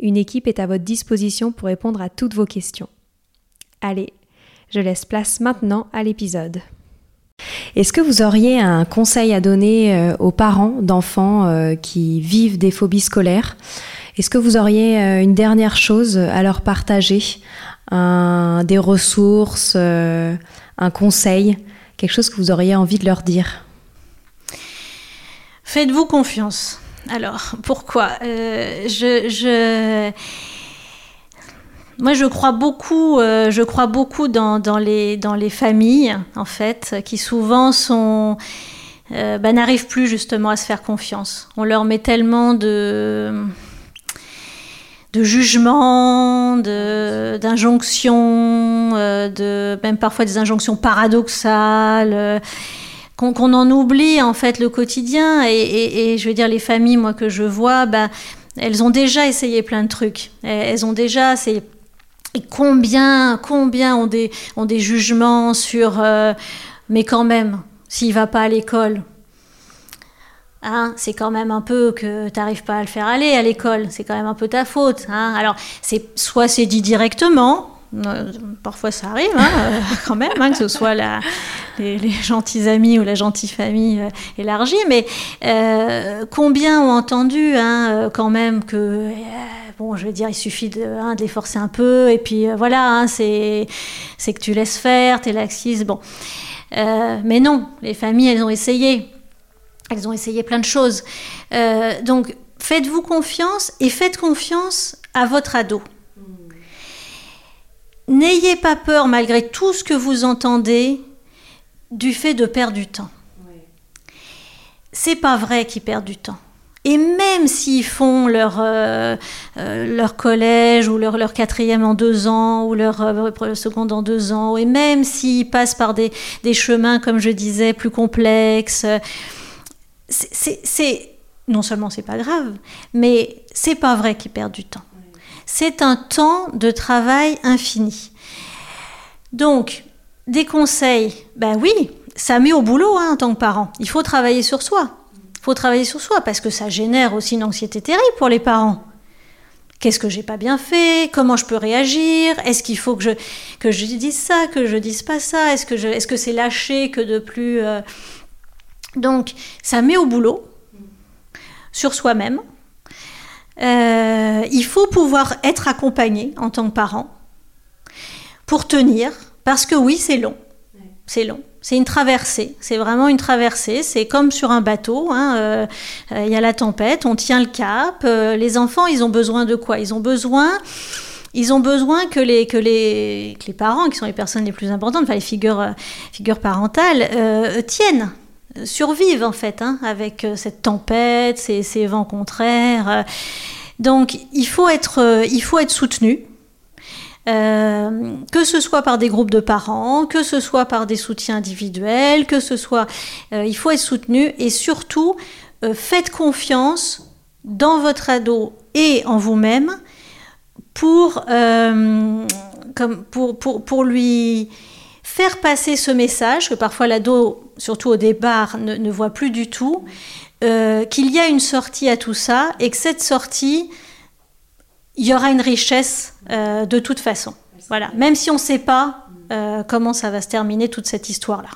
Une équipe est à votre disposition pour répondre à toutes vos questions. Allez, je laisse place maintenant à l'épisode. Est-ce que vous auriez un conseil à donner euh, aux parents d'enfants euh, qui vivent des phobies scolaires? Est-ce que vous auriez euh, une dernière chose à leur partager? Des ressources, un conseil, quelque chose que vous auriez envie de leur dire? Faites-vous confiance. Alors, pourquoi? Euh, Moi, je crois beaucoup, euh, je crois beaucoup dans, les, familles, en fait, qui souvent. Euh, bah, n'arrivent plus justement à se faire confiance. On leur met tellement de de jugement, d'injonctions, même parfois des injonctions paradoxales qu'on en oublie en fait le quotidien. Et, je veux dire, les familles, moi, que je vois, bah, elles ont déjà essayé plein de trucs. Elles ont déjà essayé. Et combien, combien ont des, ont des jugements sur. Euh, mais quand même, s'il va pas à l'école, Hein, c'est quand même un peu que tu n'arrives pas à le faire aller à l'école, c'est quand même un peu ta faute. Hein. Alors, c'est soit c'est dit directement, parfois ça arrive hein, euh, quand même, hein, que ce soit les, gentils amis ou la gentille famille euh, élargie, mais combien ont entendu hein, quand même que, bon, je veux dire, il suffit de les forcer un peu, et puis voilà, c'est que tu laisses faire, t'es laxiste, bon. mais non, les familles, elles ont essayé. Elles ont essayé plein de choses. donc, faites-vous confiance et faites confiance à votre ado. N'ayez pas peur, malgré tout ce que vous entendez, du fait de perdre du temps. C'est pas vrai qu'ils perdent du temps. Et même s'ils font leur, euh, euh, leur collège ou leur, leur quatrième en deux ans ou leur euh, seconde en deux ans, et même s'ils passent par des, des, chemins, comme je disais, plus complexes, c'est non seulement c'est pas grave, mais c'est pas vrai qu'ils perdent du temps c'est un temps de travail infini. Donc, des conseils, ben oui, ça met au boulot hein, en tant que parent. Il faut travailler sur soi. Il faut travailler sur soi parce que ça génère aussi une anxiété terrible pour les parents. Qu'est-ce que j'ai pas bien fait? Comment je peux réagir? Est-ce qu'il faut que je, que dise ça, que je dise pas ça? Est-ce que que c'est lâché que de plus euh? Donc, ça met au boulot sur soi-même. Euh, il faut pouvoir être accompagné en tant que parent pour tenir, parce que oui, c'est long. C'est long. C'est une traversée, c'est vraiment une traversée, c'est comme sur un bateau, hein, euh, euh, il y a la tempête, on tient le cap, les enfants, ils ont besoin de quoi? Ils ont besoin, ils ont besoin que les, que, les, que les parents, qui sont les personnes les plus importantes, enfin les figures, figures parentales, tiennent, survivent en fait, hein, avec cette tempête, ces, vents contraires. Donc il faut être, euh, il faut être soutenu. Euh, que ce soit par des groupes de parents, que ce soit par des soutiens individuels, que ce soit, euh, il faut être soutenu et surtout faites confiance dans votre ado et en vous-même pour, comme pour, pour, pour, lui faire passer ce message que parfois l'ado, surtout au départ, ne, voit plus du tout, euh, qu'il y a une sortie à tout ça et que cette sortie, il y aura une richesse euh, de toute façon. Voilà, même si on ne sait pas euh, comment ça va se terminer toute cette histoire-là.